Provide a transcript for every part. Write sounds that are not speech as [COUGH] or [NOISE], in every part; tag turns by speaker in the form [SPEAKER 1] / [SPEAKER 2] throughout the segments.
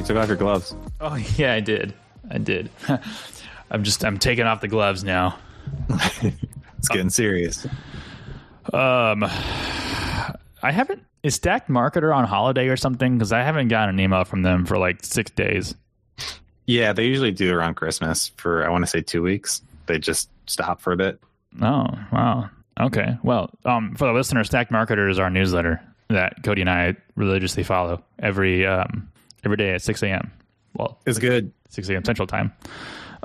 [SPEAKER 1] You took off your gloves.
[SPEAKER 2] Oh [LAUGHS] yeah, I did. I did. [LAUGHS] I'm just I'm taking off the gloves now. [LAUGHS]
[SPEAKER 1] It's getting serious.
[SPEAKER 2] Um, I haven't. Is Stacked Marketer on holiday or something? Because I haven't gotten an email from them for like six days.
[SPEAKER 1] Yeah, they usually do around Christmas for I want to say two weeks. They just stop for a bit.
[SPEAKER 2] Oh wow. Okay. Well, um, for the listener, Stacked Marketer is our newsletter that Cody and I religiously follow every um every day at six a.m. Well,
[SPEAKER 1] It's good.
[SPEAKER 2] six a.m. Central Time.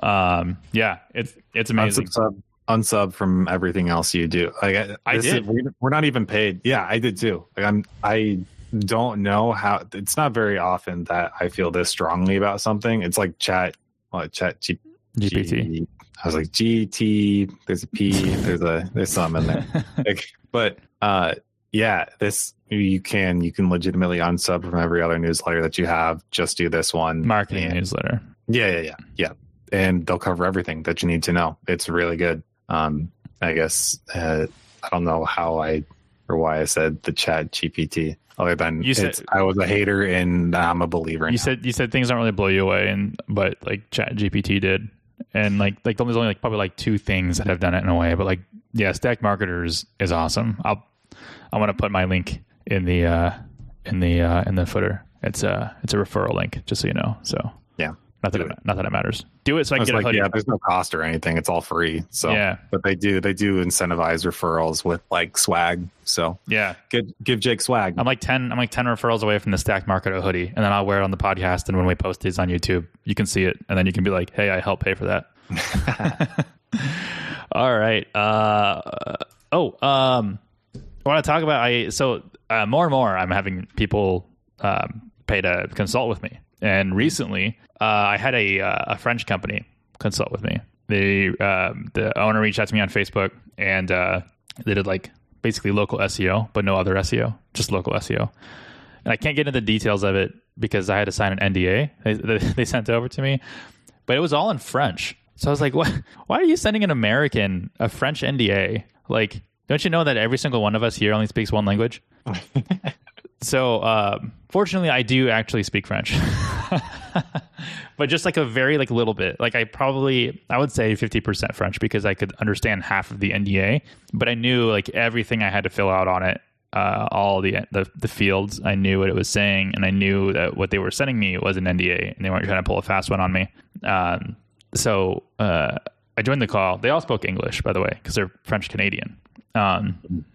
[SPEAKER 2] Um, yeah, it's it's amazing.
[SPEAKER 1] Unsub, unsub from everything else you do. Like I,
[SPEAKER 2] I
[SPEAKER 1] is-
[SPEAKER 2] did.
[SPEAKER 1] we- we're not even paid. Yeah, I did too. Like I'm. I don't know how. It's not very often that I feel this strongly about something. It's like chat. What chat? G,
[SPEAKER 2] GPT.
[SPEAKER 1] G- I was like GT. There's a P. There's a there's some in there. [LAUGHS] like, but uh, yeah, this you can you can legitimately unsub from every other newsletter that you have. Just do this one.
[SPEAKER 2] Marketing
[SPEAKER 1] And-
[SPEAKER 2] newsletter.
[SPEAKER 1] yeah, yeah, yeah, yeah. And they'll cover everything that you need to know. It's really good. Um, I guess uh, I don't know how I or why I said the Chat GPT. Other than
[SPEAKER 2] You said-
[SPEAKER 1] I was a hater and I'm a believer.
[SPEAKER 2] You
[SPEAKER 1] now.
[SPEAKER 2] said you said things don't really blow you away, and but like Chat GPT did, and like like there's only like probably like two things that have done it in a way, but like yeah, Stacked Marketers is awesome. I'll I want to put my link in the uh in the uh in the footer. It's a it's a referral link, just so you know. So
[SPEAKER 1] Yeah.
[SPEAKER 2] not that it,
[SPEAKER 1] it.
[SPEAKER 2] not that it matters. Do it so I
[SPEAKER 1] I
[SPEAKER 2] can get a
[SPEAKER 1] like,
[SPEAKER 2] hoodie.
[SPEAKER 1] yeah, there's no cost or anything. It's all free. So,
[SPEAKER 2] Yeah.
[SPEAKER 1] but they do they do incentivize referrals with like swag. So
[SPEAKER 2] yeah.
[SPEAKER 1] give give Jake swag.
[SPEAKER 2] I'm like ten. I'm like ten referrals away from the Stacked Marketer hoodie, and then I'll wear it on the podcast. And when we post these on YouTube, you can see it, and then you can be like, "Hey, I helped pay for that." [LAUGHS] [LAUGHS] All right. Uh, oh, um, I want to talk about. I so uh, more and more, I'm having people um, pay to consult with me, and recently, uh, I had a uh, a French company consult with me. They um, the owner reached out to me on Facebook, and uh, they did like basically local SEO, but no other SEO, just local SEO. And I can't get into the details of it because I had to sign an NDA. They, [LAUGHS] they, sent it over to me, but it was all in French. So I was like, "What? Why are you sending an American a French NDA? Like, don't you know that every single one of us here only speaks one language?" [LAUGHS] so, um, fortunately, I do actually speak French, [LAUGHS] but just like a very like little bit. Like I probably I would say fifty percent French because I could understand half of the NDA, but I knew like everything I had to fill out on it. Uh, all the, the the fields, I knew what it was saying, and I knew that what they were sending me was an NDA, and they weren't trying to pull a fast one on me. Um, so uh, I joined the call. They all spoke English, by the way, because they're French Canadian. Um,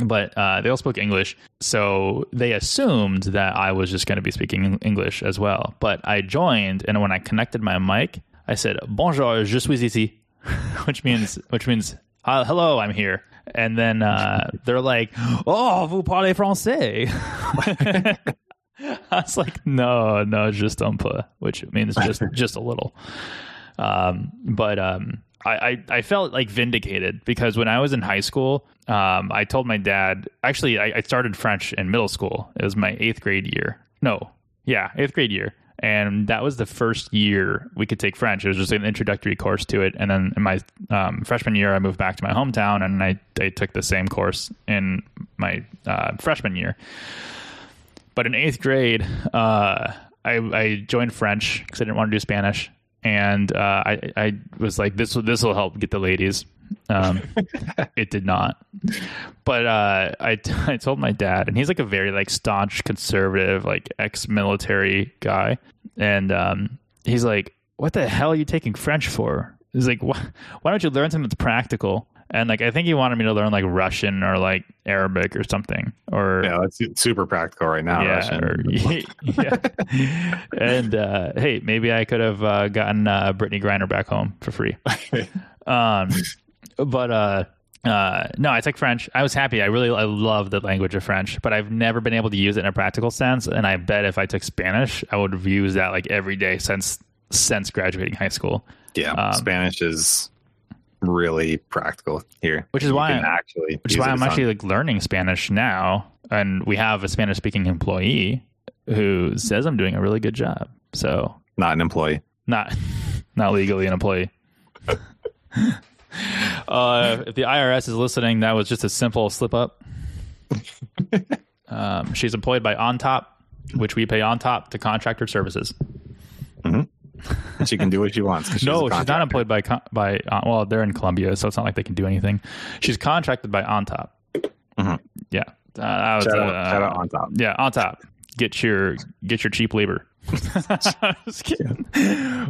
[SPEAKER 2] but uh, they all spoke English, so they assumed that I was just going to be speaking English as well. But I joined, and when I connected my mic, I said "Bonjour, je suis ici," [LAUGHS] which means which means uh, "Hello, I'm here." And then uh, they're like, "Oh, vous parlez français?" [LAUGHS] I was like, "No, no, just un peu," which means just just a little. Um, but um, I, I, I felt like vindicated because when I was in high school, um, I told my dad. Actually, I, I started French in middle school. It was my eighth grade year. No, yeah, eighth grade year, and that was the first year we could take French. It was just an introductory course to it, and then in my um, freshman year, I moved back to my hometown, and I, I took the same course in my uh, freshman year. But in eighth grade, uh, I, I joined French because I didn't want to do Spanish, and uh, I, I was like, "This will this will help get the ladies." Um, [LAUGHS] it did not, but uh, I [LAUGHS] I told my dad, and he's like a very like staunch conservative, like ex-military guy, and um, he's like, "What the hell are you taking French for?" He's like, "Why why don't you learn something that's practical?" And like, I think he wanted me to learn like Russian or like Arabic or something, or
[SPEAKER 1] yeah, it's super practical right now.
[SPEAKER 2] yeah,
[SPEAKER 1] Russian.
[SPEAKER 2] or, [LAUGHS] yeah. and uh, hey, maybe I could have uh, gotten uh, Brittney Griner back home for free. [LAUGHS] Um, but uh, uh, no, I took French. I was happy. I really I love the language of French, but I've never been able to use it in a practical sense. And I bet if I took Spanish, I would have used that like every day since since graduating high school.
[SPEAKER 1] yeah,
[SPEAKER 2] Um,
[SPEAKER 1] Spanish is really practical here,
[SPEAKER 2] Which is
[SPEAKER 1] You
[SPEAKER 2] why I'm-
[SPEAKER 1] actually,
[SPEAKER 2] Which is why I'm actually
[SPEAKER 1] on-
[SPEAKER 2] like learning Spanish now, and we have a Spanish speaking employee who says I'm doing a really good job. So
[SPEAKER 1] not an employee.
[SPEAKER 2] not [LAUGHS] not legally an employee. [LAUGHS] uh, if the IRS is listening, that was just a simple slip up. [LAUGHS] Um, she's employed by OnTop, which we pay on top to contractor services.
[SPEAKER 1] She can do what she wants. she's
[SPEAKER 2] no, she's not employed by by. Uh, well, they're in Colombia, so it's not like they can do anything. She's contracted by On Top.
[SPEAKER 1] Mhm.
[SPEAKER 2] Yeah, uh, was,
[SPEAKER 1] Shout out,
[SPEAKER 2] uh,
[SPEAKER 1] shout out on top.
[SPEAKER 2] Yeah, On Top. Get your get your cheap labor. [LAUGHS] Just kidding.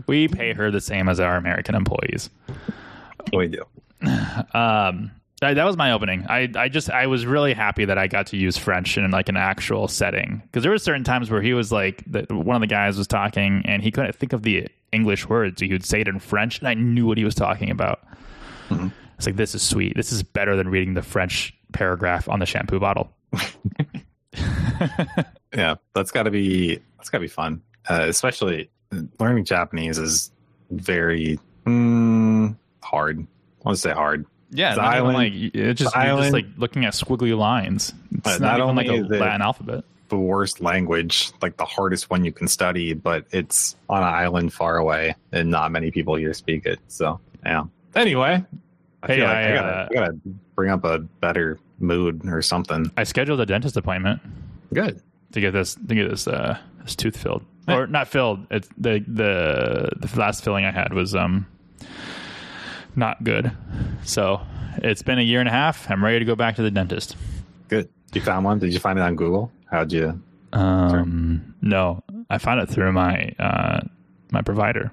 [SPEAKER 2] We pay her the same as our American employees.
[SPEAKER 1] We do.
[SPEAKER 2] um that, that was my opening. I i just i was really happy that i got to use french in like an actual setting. Because there were certain times where he was like the, one of the guys was talking and he couldn't think of the english words. He would say it in french and i knew what he was talking about. It's like this is sweet. This is better than reading the french paragraph on the shampoo bottle. [LAUGHS]
[SPEAKER 1] Yeah, that's got to be that's got to be fun. Uh, especially learning Japanese is very mm, hard. I want to say hard.
[SPEAKER 2] Yeah even like it's just, just like looking at squiggly lines it's not,
[SPEAKER 1] not
[SPEAKER 2] even like a latin alphabet
[SPEAKER 1] The worst language, like the hardest one you can study, but it's on an island far away, and not many people here speak it. So yeah. Anyway, I
[SPEAKER 2] Hey,
[SPEAKER 1] feel like
[SPEAKER 2] I,
[SPEAKER 1] I, gotta,
[SPEAKER 2] uh,
[SPEAKER 1] I gotta bring up a better mood or something.
[SPEAKER 2] i scheduled a dentist appointment
[SPEAKER 1] Good.
[SPEAKER 2] to get this to get this uh this tooth filled or not filled it's the the the last filling i had was um not good so it's been a year and a half i'm ready to go back to the dentist
[SPEAKER 1] Good. You found one? Did you find it on Google? How'd you?
[SPEAKER 2] um no i found it through my uh my provider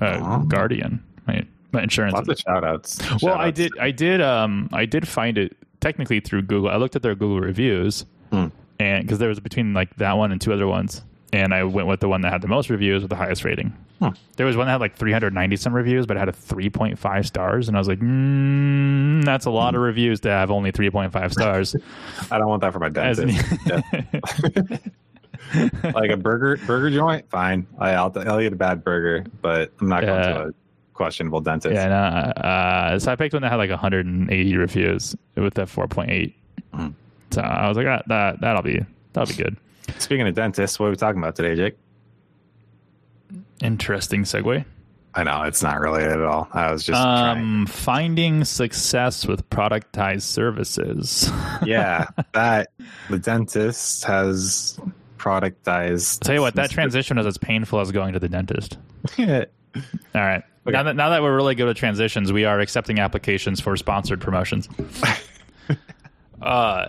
[SPEAKER 2] uh,
[SPEAKER 1] Oh.
[SPEAKER 2] guardian my my insurance
[SPEAKER 1] Lots of shout outs.
[SPEAKER 2] well i did i did um i did find it technically through google i looked at their google reviews
[SPEAKER 1] Hmm.
[SPEAKER 2] and because there was between like that one and two other ones and i went with the one that had the most reviews with the highest rating
[SPEAKER 1] Hmm.
[SPEAKER 2] there was one that had like 390 some reviews but it had a 3.5 stars and i was like mm, that's a lot of reviews to have only 3.5 stars [LAUGHS]
[SPEAKER 1] I don't want that for my dentist. [LAUGHS] like a burger burger joint, fine. I, I'll, I'll eat a bad burger, but I'm not going to a questionable dentist.
[SPEAKER 2] yeah no, uh, so i picked one that had like 180 reviews with that 4.8
[SPEAKER 1] Hmm.
[SPEAKER 2] so i was like ah, that that'll be that'll be good
[SPEAKER 1] Speaking of dentists, what are we talking about today, Jake?
[SPEAKER 2] Interesting segue
[SPEAKER 1] I know it's not related at all. I was just.
[SPEAKER 2] Um, finding success with productized services. [LAUGHS]
[SPEAKER 1] Yeah, that the dentist has productized.
[SPEAKER 2] Tell you what, that transition is as painful as going to the dentist. All right.
[SPEAKER 1] Okay.
[SPEAKER 2] Now that now that we're really good at transitions, we are accepting applications for sponsored promotions. [LAUGHS] uh,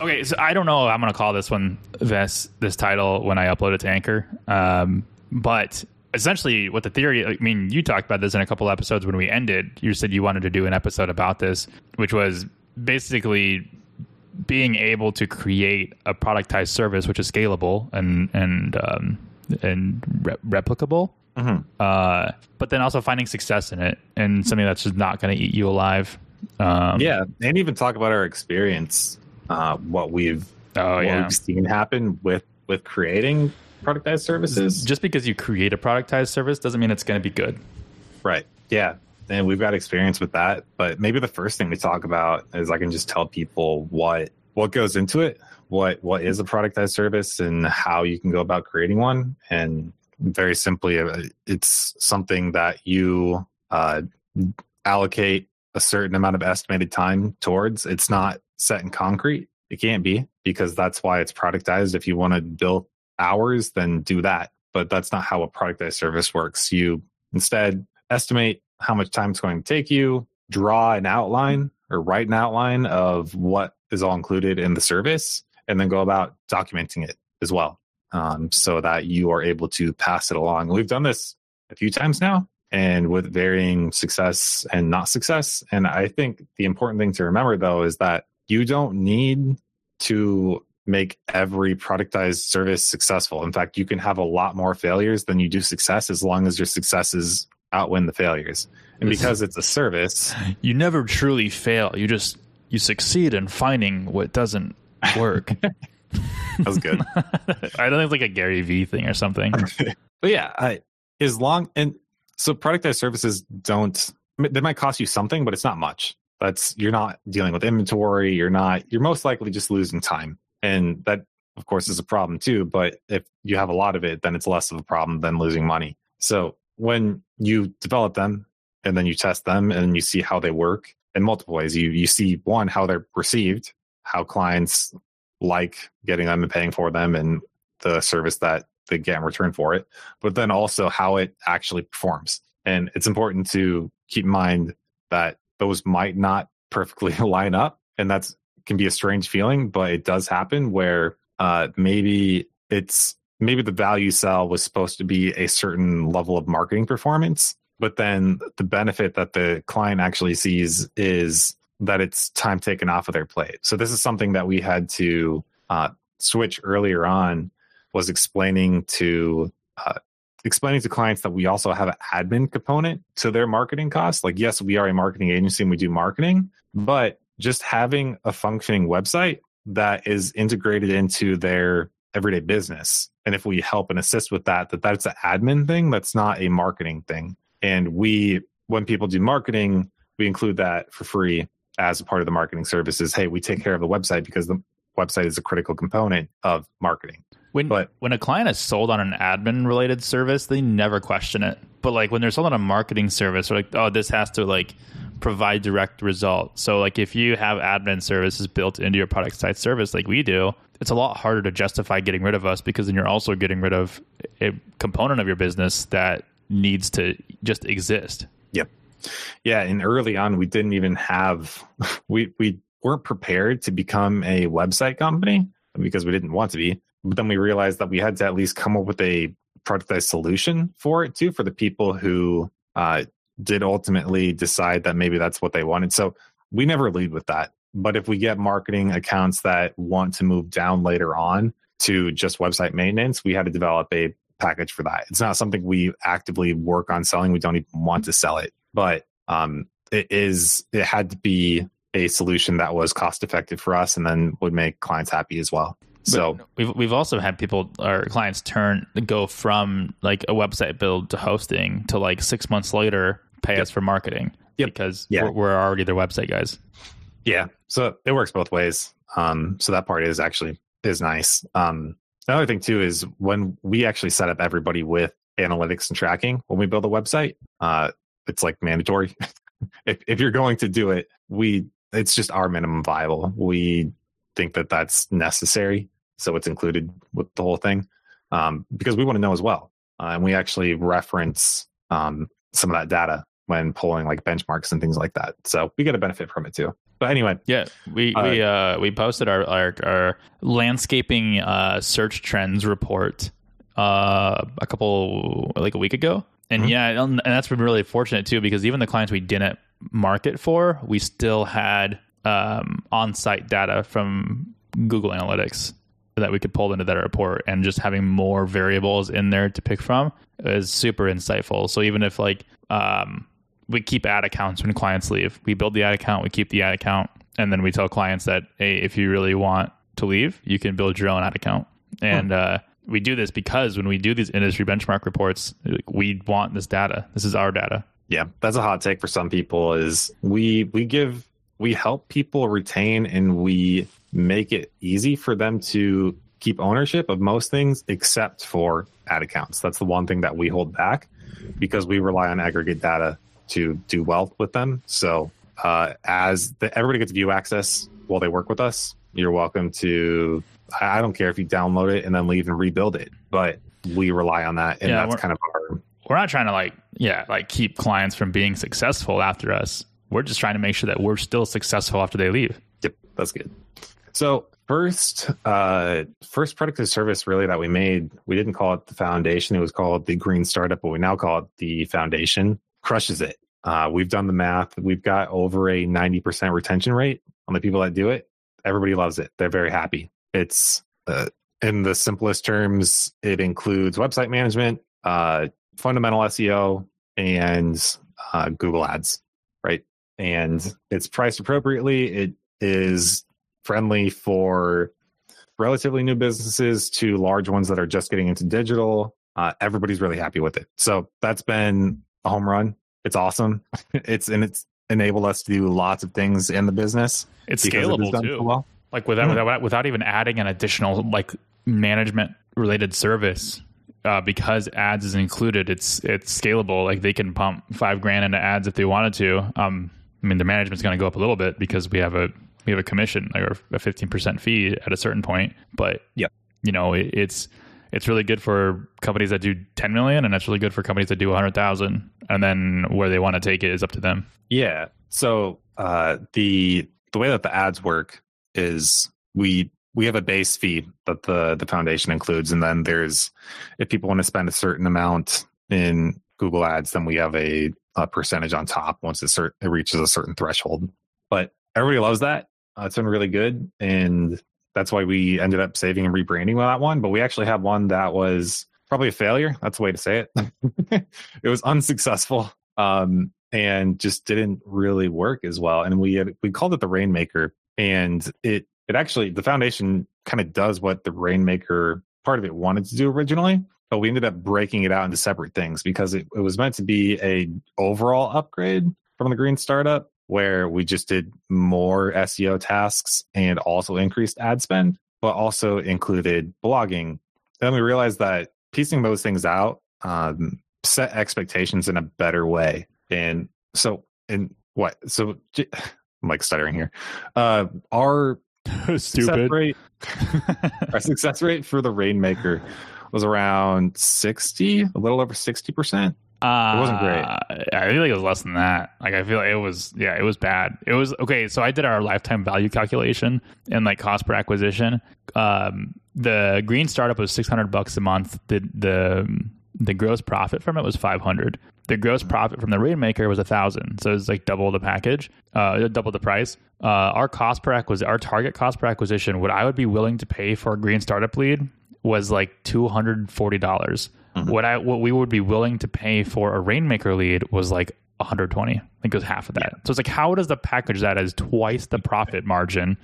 [SPEAKER 2] okay, so I don't know. I'm going to call this one this this title when I upload it to Anchor. Um, but essentially, what the theory. I mean, you talked about this in a couple episodes when we ended. You said you wanted to do an episode about this, which was basically being able to create a productized service which is scalable and and um, and re- replicable
[SPEAKER 1] Mhm.
[SPEAKER 2] uh, but then also finding success in it and something that's just not going to eat you alive. Um,
[SPEAKER 1] Yeah, and even talk about our experience, uh, what we've
[SPEAKER 2] Oh
[SPEAKER 1] what
[SPEAKER 2] yeah.
[SPEAKER 1] we've seen happen with with creating productized services.
[SPEAKER 2] Just because you create a productized service doesn't mean it's going to be good.
[SPEAKER 1] Right. Yeah. And we've got experience with that. But maybe the first thing we talk about is I can just tell people what what goes into it, what what is a productized service and how you can go about creating one. And very simply, uh, it's something that you uh, allocate a certain amount of estimated time towards. It's not set in concrete. It can't be because that's why it's productized. If you want to build hours, then do that. But that's not how a productized service works. You instead estimate how much time it's going to take you, draw an outline or write an outline of what is all included in the service, and then go about documenting it as well um, so that you are able to pass it along. We've done this a few times now and with varying success and not success. And I think the important thing to remember though is that you don't need to make every productized service successful. In fact, you can have a lot more failures than you do success as long as your successes outwin the failures. And because it's a service, [LAUGHS]
[SPEAKER 2] You never truly fail. You just you succeed in finding what doesn't work. [LAUGHS]
[SPEAKER 1] that's good. [LAUGHS]
[SPEAKER 2] I don't think it's like a Gary Vee thing or something.
[SPEAKER 1] but yeah, I, as long and so productized services don't they might cost you something, but it's not much. That's you're not dealing with inventory. You're not. You're most likely just losing time, and that of course is a problem too. But if you have a lot of it, then it's less of a problem than losing money. So when you develop them and then you test them and you see how they work in multiple ways, you you see one how they're received, how clients like getting them and paying for them, and the service that they get in return for it, but then also how it actually performs. And it's important to keep in mind that those might not perfectly [LAUGHS] line up. And that's can be a strange feeling, but it does happen where uh, maybe it's maybe the value sell was supposed to be a certain level of marketing performance, but then the benefit that the client actually sees is that it's time taken off of their plate. So this is something that we had to uh, switch earlier on was explaining to uh, explaining to clients that we also have an admin component to their marketing costs. Like, yes, we are a marketing agency and we do marketing, but just having a functioning website that is integrated into their everyday business. And if we help and assist with that, that that's an admin thing, that's not a marketing thing. And we, when people do marketing, we include that for free as a part of the marketing services. Hey, we take care of the website because the website is a critical component of marketing.
[SPEAKER 2] When but, when a client is sold on an admin related service, they never question it. But like when they're sold on a marketing service, they're like, oh, this has to like provide direct results. So like if you have admin services built into your productized service like we do, it's a lot harder to justify getting rid of us because then you're also getting rid of a component of your business that needs to just exist.
[SPEAKER 1] Yep. Yeah, and early on we didn't even have [LAUGHS] we we weren't prepared to become a website company because we didn't want to be. But then we realized that we had to at least come up with a productized solution for it too, for the people who uh, did ultimately decide that maybe that's what they wanted. So we never lead with that. But if we get marketing accounts that want to move down later on to just website maintenance, we had to develop a package for that. It's not something we actively work on selling. We don't even want to sell it, but um, it is. It had to be a solution that was cost effective for us, and then would make clients happy as well. So
[SPEAKER 2] but we've we've also had people our clients turn go from like a website build to hosting to like six months later pay yep. us for marketing yep. because yeah. we're, we're, already their website guys.
[SPEAKER 1] Yeah, so it works both ways. Um, so that part is actually is nice. Um, the other thing too is when we actually set up everybody with analytics and tracking when we build a website, uh, it's like mandatory. [LAUGHS] if if you're going to do it, we it's just our minimum viable. We think that that's necessary so it's included with the whole thing um, because we want to know as well. Uh, and we actually reference um, some of that data when pulling like benchmarks and things like that. So we get a benefit from it too. But anyway,
[SPEAKER 2] yeah, we uh, we uh, we posted our our, our landscaping uh, search trends report uh, a couple like a week ago, and mm-hmm. yeah, and that's been really fortunate too because even the clients we didn't market for, we still had um, on-site data from Google Analytics that we could pull into that report and just having more variables in there to pick from is super insightful. So even if like um, we keep ad accounts when clients leave, we build the ad account, we keep the ad account, and then we tell clients that hey, if you really want to leave, you can build your own ad account. And hmm. uh, we do this because when we do these industry benchmark reports, we want this data. This is our data.
[SPEAKER 1] Yeah, that's a hot take for some people. Is we we give we help people retain and we make it easy for them to keep ownership of most things except for ad accounts. That's the one thing that we hold back because we rely on aggregate data to do well with them. So uh, as the, everybody gets view access while they work with us, you're welcome to. I don't care if you download it and then leave and rebuild it, but we rely on that, and yeah, that's kind of our.
[SPEAKER 2] We're not trying to like, yeah, like keep clients from being successful after us. We're just trying to make sure that we're still successful after they leave.
[SPEAKER 1] Yep, that's good. So first, uh, first productized service really that we made, we didn't call it the foundation. It was called the Green Startup, but we now call it the foundation. Crushes it. Uh, we've done the math. We've got over a ninety percent retention rate on the people that do it. Everybody loves it. They're very happy. It's uh, in the simplest terms. It includes website management, uh, fundamental SEO, and uh, Google Ads. Right, and it's priced appropriately. It is friendly for relatively new businesses to large ones that are just getting into digital. Uh, everybody's really happy with it. So that's been a home run. It's awesome. [LAUGHS] it's and it's enabled us to do lots of things in the business.
[SPEAKER 2] It's scalable it too. So well. Like without, mm-hmm. without without even adding an additional like management related service. Uh, because ads is included, it's it's scalable. Like they can pump five grand into ads if they wanted to. Um, I mean, the management's going to go up a little bit because we have a we have a commission or a 15% fee at a certain point but
[SPEAKER 1] yeah
[SPEAKER 2] you know it, it's it's really good for companies that do 10 million and that's really good for companies that do 100,000 and then where they want to take it is up to them.
[SPEAKER 1] Yeah. So uh, the the way that the ads work is we we have a base fee that the the foundation includes, and then there's if people want to spend a certain amount in Google Ads, then we have a, a percentage on top once it, cert, it reaches a certain threshold. But everybody loves that. Uh, it's been really good, and that's why we ended up saving and rebranding that one. But we actually had one that was probably a failure. That's the way to say it. [LAUGHS] it was unsuccessful. Um, and just didn't really work as well. And we had we called it the Rainmaker, and it it actually the foundation kind of does what the Rainmaker part of it wanted to do originally, but we ended up breaking it out into separate things because it, it was meant to be a overall upgrade from the Green Startup, where we just did more SEO tasks and also increased ad spend, but also included blogging. Then we realized that piecing those things out um, set expectations in a better way and so, and what? So, I'm [SIGHS] like stuttering here. Uh, our [LAUGHS]
[SPEAKER 2] stupid
[SPEAKER 1] rate, [LAUGHS] our success rate for the Rainmaker was around 60, a little over 60%.
[SPEAKER 2] Uh, it wasn't great. I feel like it was less than that. Like I feel like it was, yeah, it was bad. It was okay. So I did our lifetime value calculation and like cost per acquisition. Um, the green startup was six hundred bucks a month. The the the gross profit from it was 500 the gross profit from the rainmaker was a thousand so it's like double the package uh, double the price uh, our cost per acquisition our target cost per acquisition what i would be willing to pay for a green startup lead was like $240 mm-hmm. what i what we would be willing to pay for a rainmaker lead was like 120 i think it was half of that yeah. so it's like how does the package that has twice the profit margin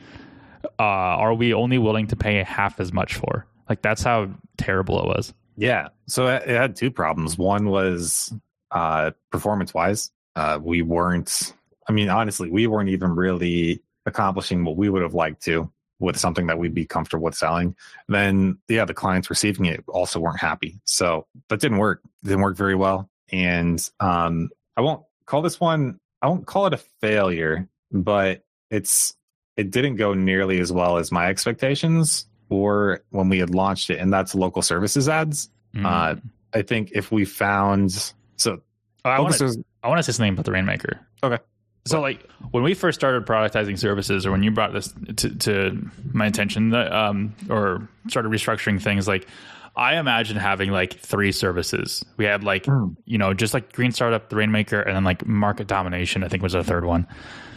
[SPEAKER 2] uh, are we only willing to pay half as much for like that's how terrible it was
[SPEAKER 1] yeah. So it had two problems. One was uh, performance wise. Uh, we weren't, I mean, honestly, we weren't even really accomplishing what we would have liked to with something that we'd be comfortable with selling. Then, yeah, the clients receiving it also weren't happy. So that didn't work. Didn't work very well. And um, I won't call this one, I won't call it a failure, but it's, it didn't go nearly as well as my expectations or when we had launched it, and that's local services ads. Mm. Uh, I think if we found so,
[SPEAKER 2] oh, I want to I want to say something about the Rainmaker.
[SPEAKER 1] Okay.
[SPEAKER 2] So, like when we first started productizing services, or when you brought this to, to my attention, um, or started restructuring things, like I imagine having like three services. We had like mm. you know just like Green Startup, the Rainmaker, and then like Market Domination. I think was the third one.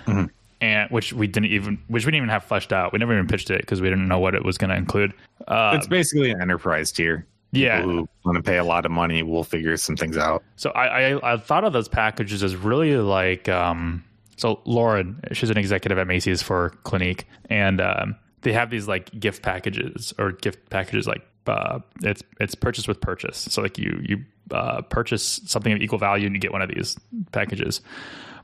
[SPEAKER 2] Mm-hmm and which we didn't even which we didn't even have fleshed out. We never even pitched it because we didn't know what it was going to include.
[SPEAKER 1] Uh, it's basically an enterprise tier.
[SPEAKER 2] Yeah,
[SPEAKER 1] People who want to pay a lot of money, we'll figure some things out.
[SPEAKER 2] So I, I, I thought of those packages as really like um. So Lauren, she's an executive at Macy's for Clinique, and um, they have these like gift packages or gift packages like uh, it's it's purchase with purchase. So like you you uh, purchase something of equal value and you get one of these packages.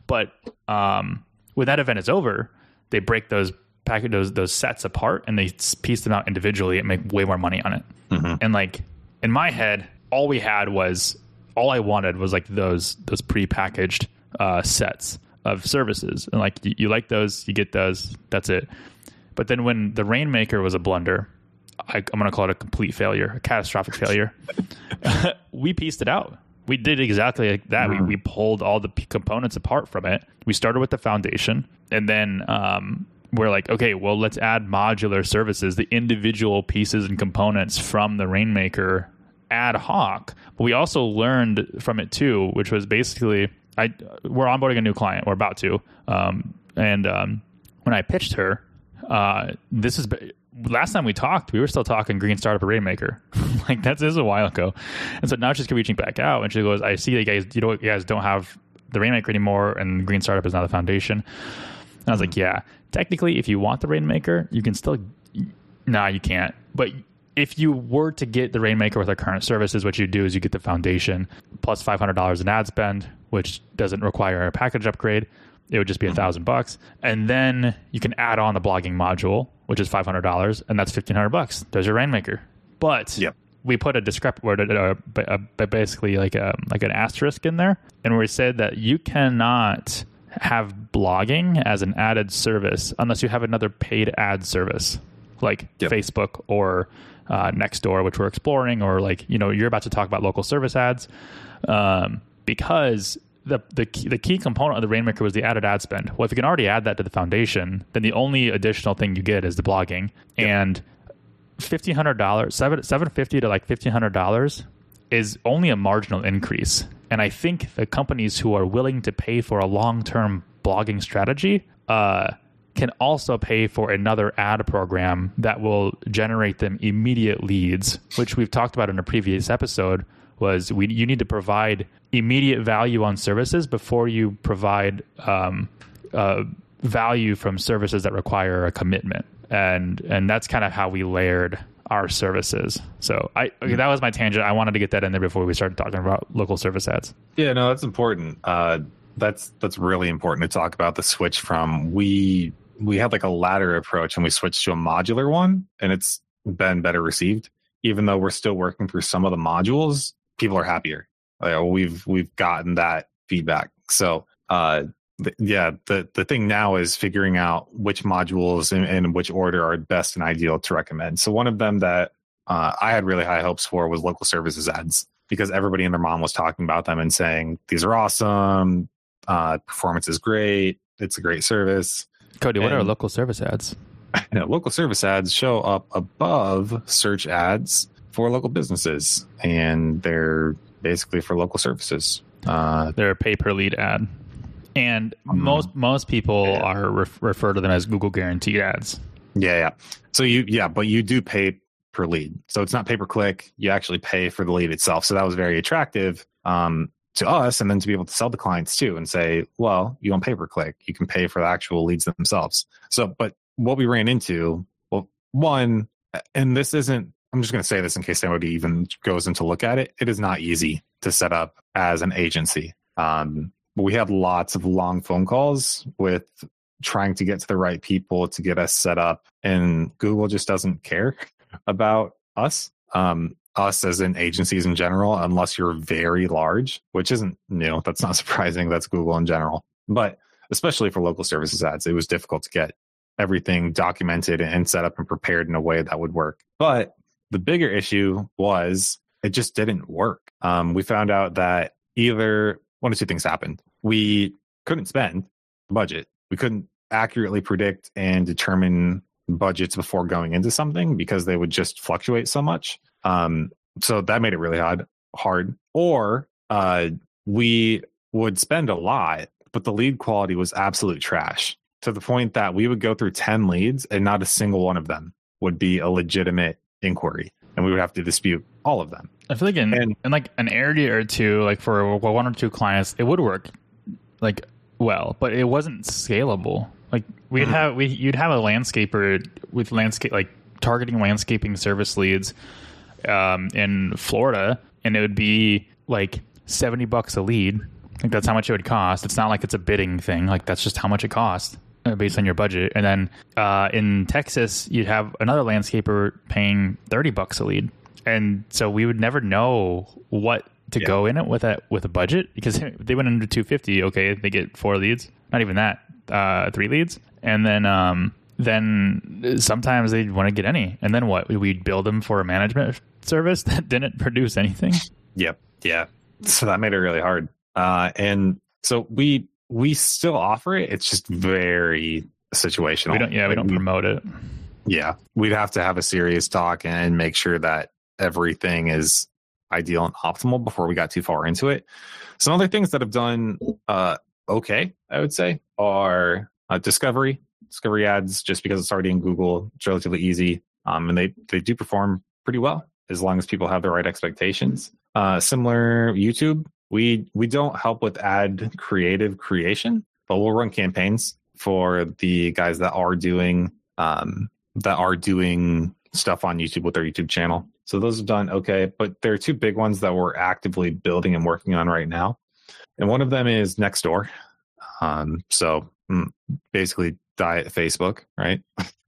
[SPEAKER 2] But um, when that event is over, they break those packet those those sets apart and they piece them out individually and make way more money on it. Mm-hmm. And like in my head, all we had was all I wanted was like those those pre-packaged uh, sets of services, and like you, you like those, you get those. That's it. But then when the Rainmaker was a blunder, I, am going to call it a complete failure, a catastrophic [LAUGHS] failure. [LAUGHS] we pieced it out we did exactly like that. Mm-hmm. We, we pulled all the p- components apart from it. We started with the foundation, and then um, we're like, okay, well, let's add modular services, the individual pieces and components from the Rainmaker ad hoc. But we also learned from it too, which was basically, I we're onboarding a new client. We're about to, um, and um, when I pitched her, uh, this is last time we talked, we were still talking Green Startup Rainmaker. [LAUGHS] like that's this is a while ago. And so now she's reaching back out and she goes, I see that you guys you know you guys don't have the Rainmaker anymore and Green Startup is now the foundation. And I was like, Yeah, technically if you want the Rainmaker, you can still nah, you can't. But if you were to get the Rainmaker with our current services, what you do is you get the foundation plus five hundred dollars in ad spend, which doesn't require a package upgrade. It would just be a thousand bucks, and then you can add on the blogging module, which is five hundred dollars, and that's fifteen hundred bucks. There's your Rainmaker. But
[SPEAKER 1] yep.
[SPEAKER 2] we put a discrep word, uh, uh, basically like a like an asterisk in there, and we said that you cannot have blogging as an added service unless you have another paid ad service like yep. Facebook or uh, Nextdoor, which we're exploring, or like you know you're about to talk about local service ads, um, because the the key, the key component of the Rainmaker was the added ad spend. Well, if you can already add that to the foundation, then the only additional thing you get is the blogging yep. and fifteen hundred dollars, seven seven fifty to like fifteen hundred dollars is only a marginal increase. And I think the companies who are willing to pay for a long term blogging strategy uh, can also pay for another ad program that will generate them immediate leads, which we've talked about in a previous episode. Was we you need to provide immediate value on services before you provide um, uh, value from services that require a commitment, and and that's kind of how we layered our services. So I okay, that was my tangent. I wanted to get that in there before we started talking about local service ads.
[SPEAKER 1] Yeah, no, that's important. Uh, that's that's really important to talk about the switch from we we had like a ladder approach and we switched to a modular one, and it's been better received. Even though we're still working through some of the modules, people are happier. Like, we've we've gotten that feedback. So uh, yeah, the the thing now is figuring out which modules and which order are best and ideal to recommend. So one of them that uh, I had really high hopes for was local services ads because everybody and their mom was talking about them and saying these are awesome, uh, performance is great, it's a great service.
[SPEAKER 2] Cody, what and, are local service ads? [LAUGHS]
[SPEAKER 1] You know, local service ads show up above search ads for local businesses, and they're basically for local services.
[SPEAKER 2] Uh, they're a pay per lead ad and um, most most people yeah. are ref- refer to them as Google guaranteed ads.
[SPEAKER 1] Yeah, yeah. So you yeah, but you do pay per lead, so it's not pay per click. You actually pay for the lead itself. So that was very attractive um, to us, and then to be able to sell to clients too, and say, well, you don't pay per click. You can pay for the actual leads themselves. So, but what we ran into, well, one, and this isn't. I'm just going to say this in case anybody even goes in to look at it. It is not easy to set up as an agency. Um, we had lots of long phone calls with trying to get to the right people to get us set up and google just doesn't care about us um, us as in agencies in general unless you're very large which isn't new that's not [LAUGHS] surprising that's google in general but especially for local services ads it was difficult to get everything documented and set up and prepared in a way that would work but the bigger issue was it just didn't work um, we found out that either one of two things happened. We couldn't spend budget. We couldn't accurately predict and determine budgets before going into something because they would just fluctuate so much. Um, so that made it really hard. Hard. Or uh, we would spend a lot, but the lead quality was absolute trash to the point that we would go through 10 leads and not a single one of them would be a legitimate inquiry and we would have to dispute all of them.
[SPEAKER 2] I feel like in, and, in like an area or two, like for one or two clients, it would work like well, but it wasn't scalable. Like we'd mm-hmm. have we you'd have a landscaper with landscape like targeting landscaping service leads um, in Florida, and it would be like seventy bucks a lead. Like that's how much it would cost. It's not like it's a bidding thing. Like that's just how much it costs uh, based on your budget. And then uh, in Texas, you'd have another landscaper paying thirty bucks a lead and so we would never know what to yeah. go in it with a with a budget because [LAUGHS] they went under 250 okay they get four leads not even that uh, three leads and then um, then sometimes they want to get any and then what we'd build them for a management service that didn't produce anything?
[SPEAKER 1] Yep. Yeah. So that made it really hard. Uh, and so we we still offer it. It's just very situational.
[SPEAKER 2] We don't yeah we don't promote it.
[SPEAKER 1] Yeah. We'd have to have a serious talk and make sure that everything is ideal and optimal before we got too far into it. Some other things that have done uh, okay, I would say, are uh, discovery. Discovery ads, just because it's already in Google, it's relatively easy, um, and they they do perform pretty well as long as people have the right expectations. Uh, similar YouTube, we we don't help with ad creative creation, but we'll run campaigns for the guys that are doing um, that are doing stuff on YouTube with their YouTube channel. So those have done okay, but there are two big ones that we're actively building and working on right now. And one of them is Nextdoor. Um, so mm, basically, diet Facebook, right?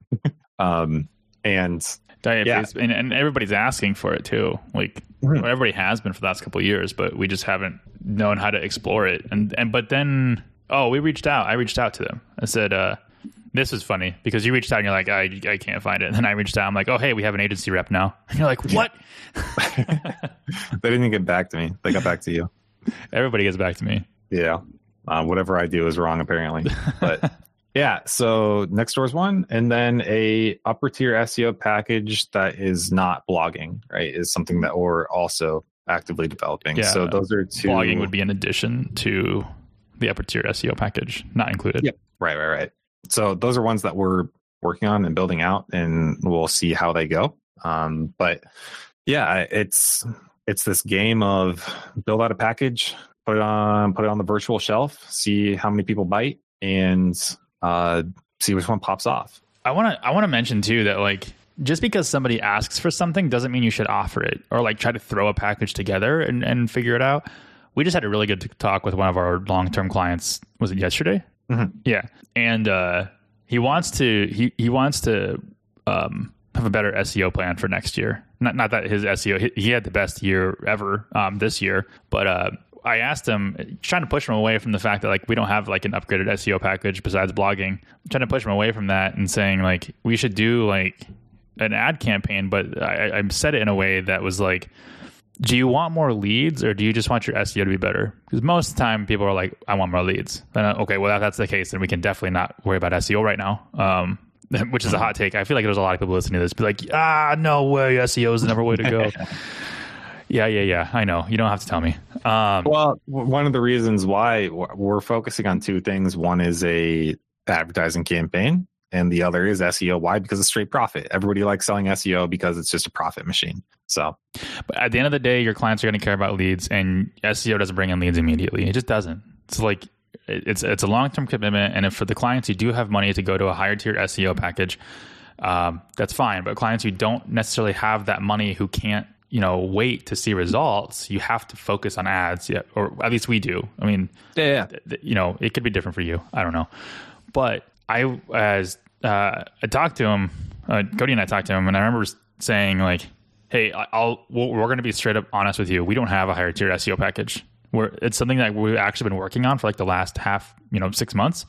[SPEAKER 1] [LAUGHS] um, and
[SPEAKER 2] yeah. And, and, everybody's asking for it too. Like mm-hmm. everybody has been for the last couple of years, but we just haven't known how to explore it. And and but then, oh, we reached out. I reached out to them. I said, uh, this was funny because you reached out and you're like, I, I can't find it. And then I reached out. I'm like, oh, hey, we have an agency rep now. [LAUGHS] And you're like, what? [LAUGHS]
[SPEAKER 1] they didn't get back to me. They got back to you.
[SPEAKER 2] Everybody gets back to me.
[SPEAKER 1] Yeah. Uh, whatever I do is wrong, apparently. But [LAUGHS] yeah, so Nextdoor's one, and then a upper tier SEO package that is not blogging, right? Is something that we're also actively developing.
[SPEAKER 2] Yeah,
[SPEAKER 1] so those are two.
[SPEAKER 2] Blogging would be an addition to the upper tier SEO package, not included.
[SPEAKER 1] Yep. Right, right, right. So those are ones that we're working on and building out, and we'll see how they go. Um, but yeah, it's it's this game of build out a package, put it on put it on the virtual shelf, see how many people bite, and uh, see which one pops off.
[SPEAKER 2] I want to I want to mention too that like just because somebody asks for something doesn't mean you should offer it or like try to throw a package together and, and figure it out. We just had a really good talk with one of our long term clients. Was it yesterday?
[SPEAKER 1] Mm-hmm.
[SPEAKER 2] Yeah, and uh, he wants to he he wants to um, have a better SEO plan for next year. Not not that his SEO he, he had the best year ever um, this year, but uh, I asked him, trying to push him away from the fact that like we don't have like an upgraded SEO package besides blogging. I'm trying to push him away from that and saying like we should do like an ad campaign, but I, I said it in a way that was like, do you want more leads or do you just want your SEO to be better? Because most of the time people are like, I want more leads. And uh, okay, well if that's the case, then we can definitely not worry about SEO right now. Um, [LAUGHS] which is a hot take. I feel like there's a lot of people listening to this be like, ah, no way, SEO is the number way to go. [LAUGHS] yeah, yeah, yeah. I know. You don't have to tell me. Um,
[SPEAKER 1] well, one of the reasons why we're focusing on two things. One is a advertising campaign, and the other is SEO. Why? Because it's straight profit. Everybody likes selling SEO because it's just a profit machine. So,
[SPEAKER 2] but at the end of the day, your clients are going to care about leads, and SEO doesn't bring in leads immediately. It just doesn't. It's like it's it's a long term commitment, and if for the clients who do have money to go to a higher tier SEO package, um, that's fine. But clients who don't necessarily have that money, who can't you know wait to see results, you have to focus on ads. Yeah, or at least we do. I mean,
[SPEAKER 1] yeah,
[SPEAKER 2] yeah. you know, it could be different for you. I don't know, but I as uh, I talked to him, uh, Cody and I talked to him, and I remember saying like, "Hey, I'll we're going to be straight up honest with you. We don't have a higher tier SEO package." We're, it's something that we've actually been working on for like the last half, you know, six months.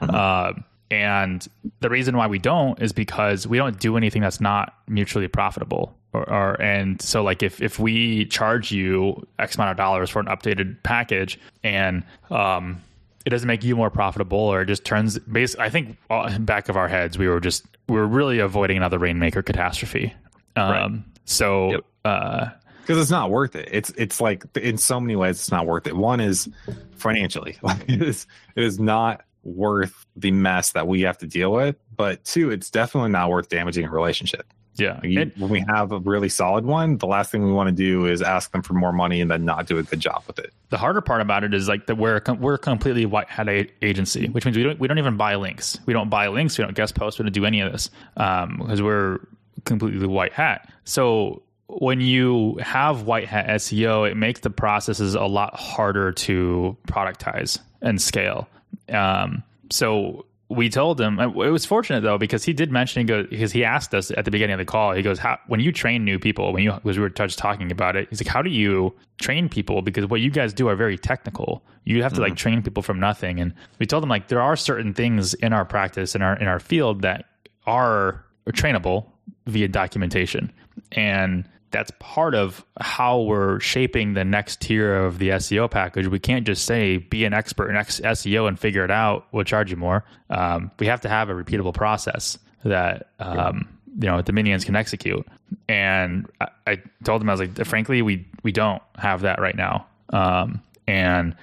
[SPEAKER 2] Mm-hmm. Uh, and the reason why we don't is because we don't do anything that's not mutually profitable. Or, or, and so like if if we charge you X amount of dollars for an updated package and um, it doesn't make you more profitable or it just turns base I think back of our heads we were just we were really avoiding another rainmaker catastrophe. Um, right. So yep. uh,
[SPEAKER 1] because it's not worth it. It's it's like in so many ways it's not worth it. One is financially, [LAUGHS] like it is it is not worth the mess that we have to deal with. But two, it's definitely not worth damaging a relationship.
[SPEAKER 2] Yeah,
[SPEAKER 1] you, it, when we have a really solid one, the last thing we want to do is ask them for more money and then not do a good job with it.
[SPEAKER 2] The harder part about it is like that we're we're a completely white hat agency, which means we don't we don't even buy links. We don't buy links. We don't guest post. We don't do any of this um, because we're completely white hat. So when you have white hat SEO, it makes the processes a lot harder to productize and scale. Um, so we told him it was fortunate though because he did mention because he asked us at the beginning of the call. He goes, how, "When you train new people, when you because we were just talking about it, he's like, how do you train people? Because what you guys do are very technical. You have to mm-hmm. like train people from nothing." And we told him like there are certain things in our practice in our in our field that are trainable via documentation and that's part of how we're shaping the next tier of the SEO package. We can't just say be an expert in SEO and figure it out. We'll charge you more. Um, we have to have a repeatable process that um, you know Dominions can execute. And I, I, told them I was like, frankly, we we don't have that right now. Um, and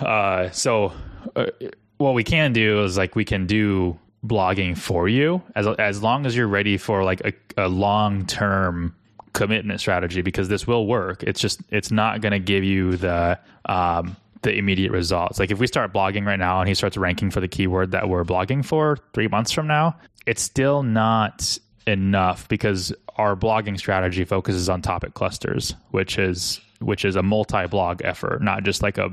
[SPEAKER 2] uh, so uh, what we can do is like we can do blogging for you as as long as you're ready for like a, a long term commitment strategy because this will work. It's just it's not going to give you the um, the immediate results. Like if we start blogging right now and he starts ranking for the keyword that we're blogging for three months from now, it's still not enough because our blogging strategy focuses on topic clusters, which is which is a multi-blog effort, not just like a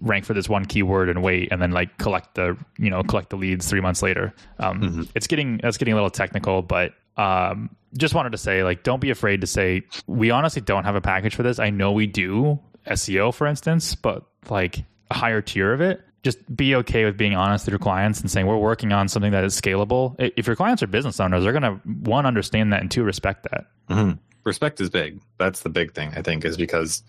[SPEAKER 2] rank for this one keyword and wait and then like collect the you know collect the leads three months later. Um, mm-hmm. It's getting that's getting a little technical, but um, just wanted to say, like, don't be afraid to say we honestly don't have a package for this. I know we do SEO, for instance, but like a higher tier of it just be okay with being honest with your clients and saying we're working on something that is scalable. If your clients are business owners, they're going to one understand that and two respect that.
[SPEAKER 1] Mm-hmm. Respect is big. That's the big thing I think is because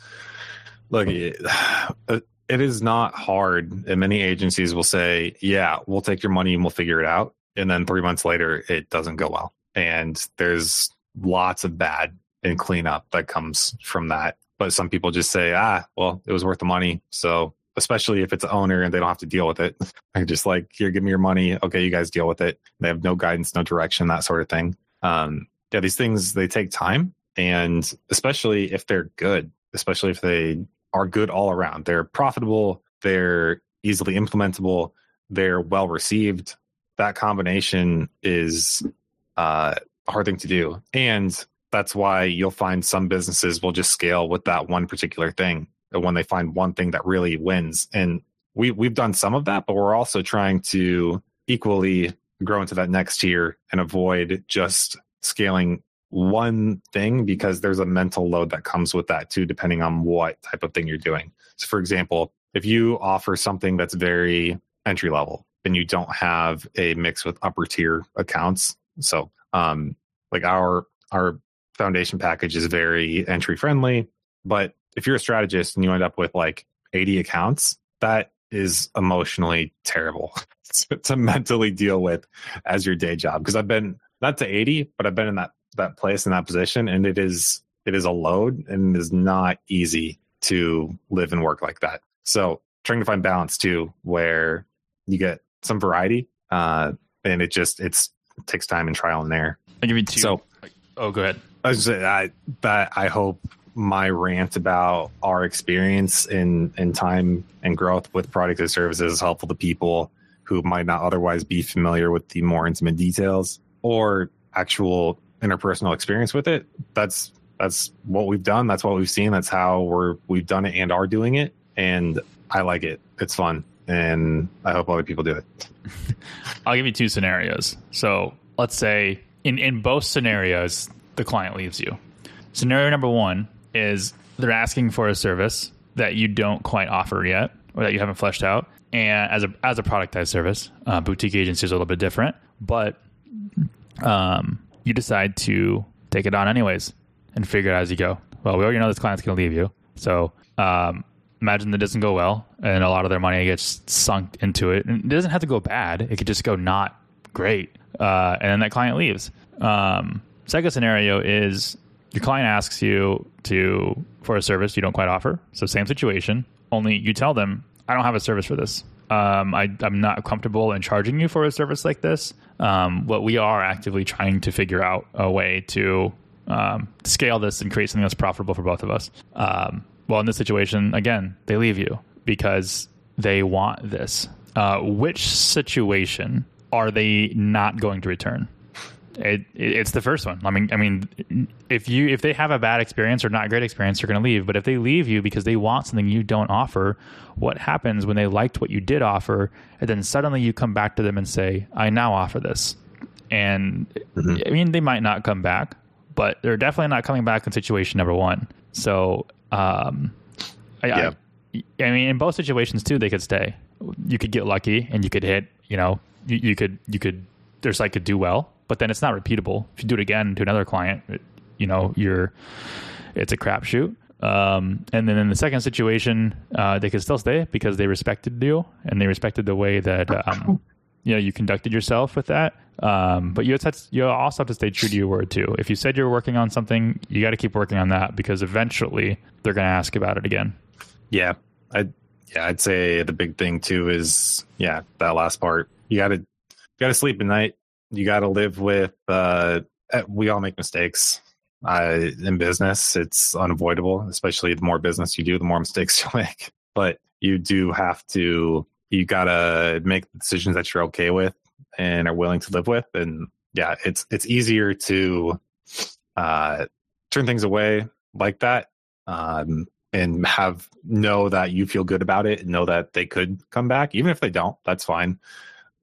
[SPEAKER 1] look, [SIGHS] it, is not hard. And many agencies will say, "Yeah, we'll take your money and we'll figure it out." And then three months later, it doesn't go well, and there's lots of bad and cleanup that comes from that. But some people just say, "Ah, well, it was worth the money, so especially if it's an owner and they don't have to deal with it. [LAUGHS] I just like, here, give me your money. Okay, you guys deal with it. They have no guidance, no direction, that sort of thing. Um, yeah, these things they take time, and especially if they're good, especially if they are good all around, they're profitable, they're easily implementable, they're well received. That combination is uh, a hard thing to do, and that's why you'll find some businesses will just scale with that one particular thing when they find one thing that really wins. And we we've done some of that, but we're also trying to equally grow into that next tier and avoid just scaling one thing because there's a mental load that comes with that too, depending on what type of thing you're doing. So, for example, if you offer something that's very entry level and you don't have a mix with upper tier accounts, so um, like our our foundation package is very entry friendly, but if you're a strategist and you end up with like 80 accounts, that is emotionally terrible [LAUGHS] to, to mentally deal with as your day job. Because I've been not to 80, but I've been in that that place in that position, and it is it is a load and it is not easy to live and work like that. So trying to find balance too, where you get some variety, uh, and it just it's it takes time and trial and error.
[SPEAKER 2] I give you two. So, oh, go ahead.
[SPEAKER 1] I was say I that I hope my rant about our experience in in time and growth with products and services is helpful to people who might not otherwise be familiar with the more intimate details or actual interpersonal experience with it. That's that's what we've done. That's what we've seen. That's how we're we've done it and are doing it. And I like it. It's fun. And I hope other people do it. [LAUGHS]
[SPEAKER 2] I'll give you two scenarios. So let's say in, in both scenarios, the client leaves you. Scenario number one, is they're asking for a service that you don't quite offer yet or that you haven't fleshed out. And as a as a productized service, uh, boutique agency is a little bit different, but um, you decide to take it on anyways and figure it out as you go. Well, we already know this client's going to leave you, so um, imagine that doesn't go well, and a lot of their money gets sunk into it. And it doesn't have to go bad; it could just go not great, uh, and then that client leaves. Um, second scenario is your client asks you to for a service you don't quite offer. So same situation, only you tell them, I don't have a service for this. Um, I, am not comfortable in charging you for a service like this. Um, we are actively trying to figure out a way to um, scale this and create something that's profitable for both of us. Um, well, in this situation, again, they leave you because they want this. Uh, which situation are they not going to return? It, it, it's the first one. I mean, I mean, if you if they have a bad experience or not great experience, they're going to leave. But if they leave you because they want something you don't offer, what happens when they liked what you did offer, and then suddenly you come back to them and say, "I now offer this," and mm-hmm. I mean, they might not come back, but they're definitely not coming back in situation number one. So, um, I, yeah. I, I mean, in both situations too, they could stay. You could get lucky, and you could hit. You know, you, you could you could their site could do well but then it's not repeatable. If you do it again to another client, it, you know, you're it's a crapshoot. Um, and then in the second situation, uh, they could still stay because they respected you and they respected the way that um, you know you conducted yourself with that. Um, but you to, you also have to stay true to your word too. If you said you're working on something, you got to keep working on that because eventually they're going to ask about it again.
[SPEAKER 1] Yeah, I yeah, I'd say the big thing too is yeah that last part. You got to got to sleep at night you got to live with uh, eh, we all make mistakes uh, in business it's unavoidable especially the more business you do the more mistakes [LAUGHS] you make but you do have to you got to make decisions that you're okay with and are willing to live with and yeah it's it's easier to uh, turn things away like that um, and have know that you feel good about it and know that they could come back even if they don't that's fine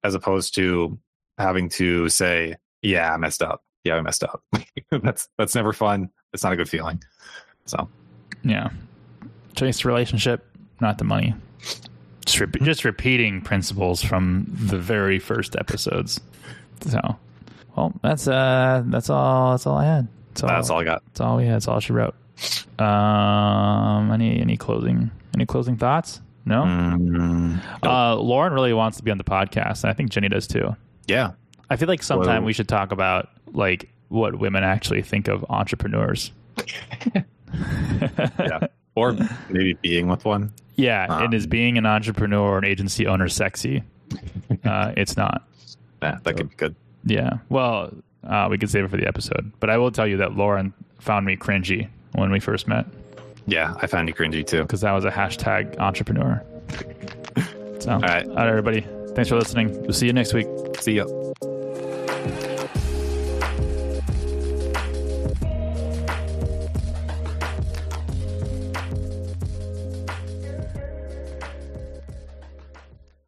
[SPEAKER 1] as opposed to having to say, "Yeah, I messed up. Yeah, I messed up." [LAUGHS] that's that's never fun. It's not a good feeling. So,
[SPEAKER 2] yeah, chase the relationship, not the money. just re- just repeating principles from the very first episodes. So, well, that's uh, that's all. That's all I had. That's all,
[SPEAKER 1] That's all I got.
[SPEAKER 2] That's all we had. That's all she wrote. Um, any any closing any closing thoughts? No.
[SPEAKER 1] Mm,
[SPEAKER 2] Uh, Lauren really wants to be on the podcast, and I think Jenny does too.
[SPEAKER 1] Yeah.
[SPEAKER 2] I feel like sometime
[SPEAKER 1] Whoa.
[SPEAKER 2] we should talk about like what women actually think of entrepreneurs. [LAUGHS]
[SPEAKER 1] Yeah. or maybe being with one.
[SPEAKER 2] Yeah,
[SPEAKER 1] Um,
[SPEAKER 2] and is being an entrepreneur or an agency owner sexy? [LAUGHS] uh, it's not.
[SPEAKER 1] Yeah, that could be good.
[SPEAKER 2] Yeah. Well, uh, we could save it for the episode. But I will tell you that Lauren found me cringy when we first met
[SPEAKER 1] Yeah, I found you cringy too.
[SPEAKER 2] because I was a hashtag entrepreneur. [LAUGHS] So, all
[SPEAKER 1] right.
[SPEAKER 2] all right, everybody. Thanks for listening. We'll see you next week.
[SPEAKER 1] See ya.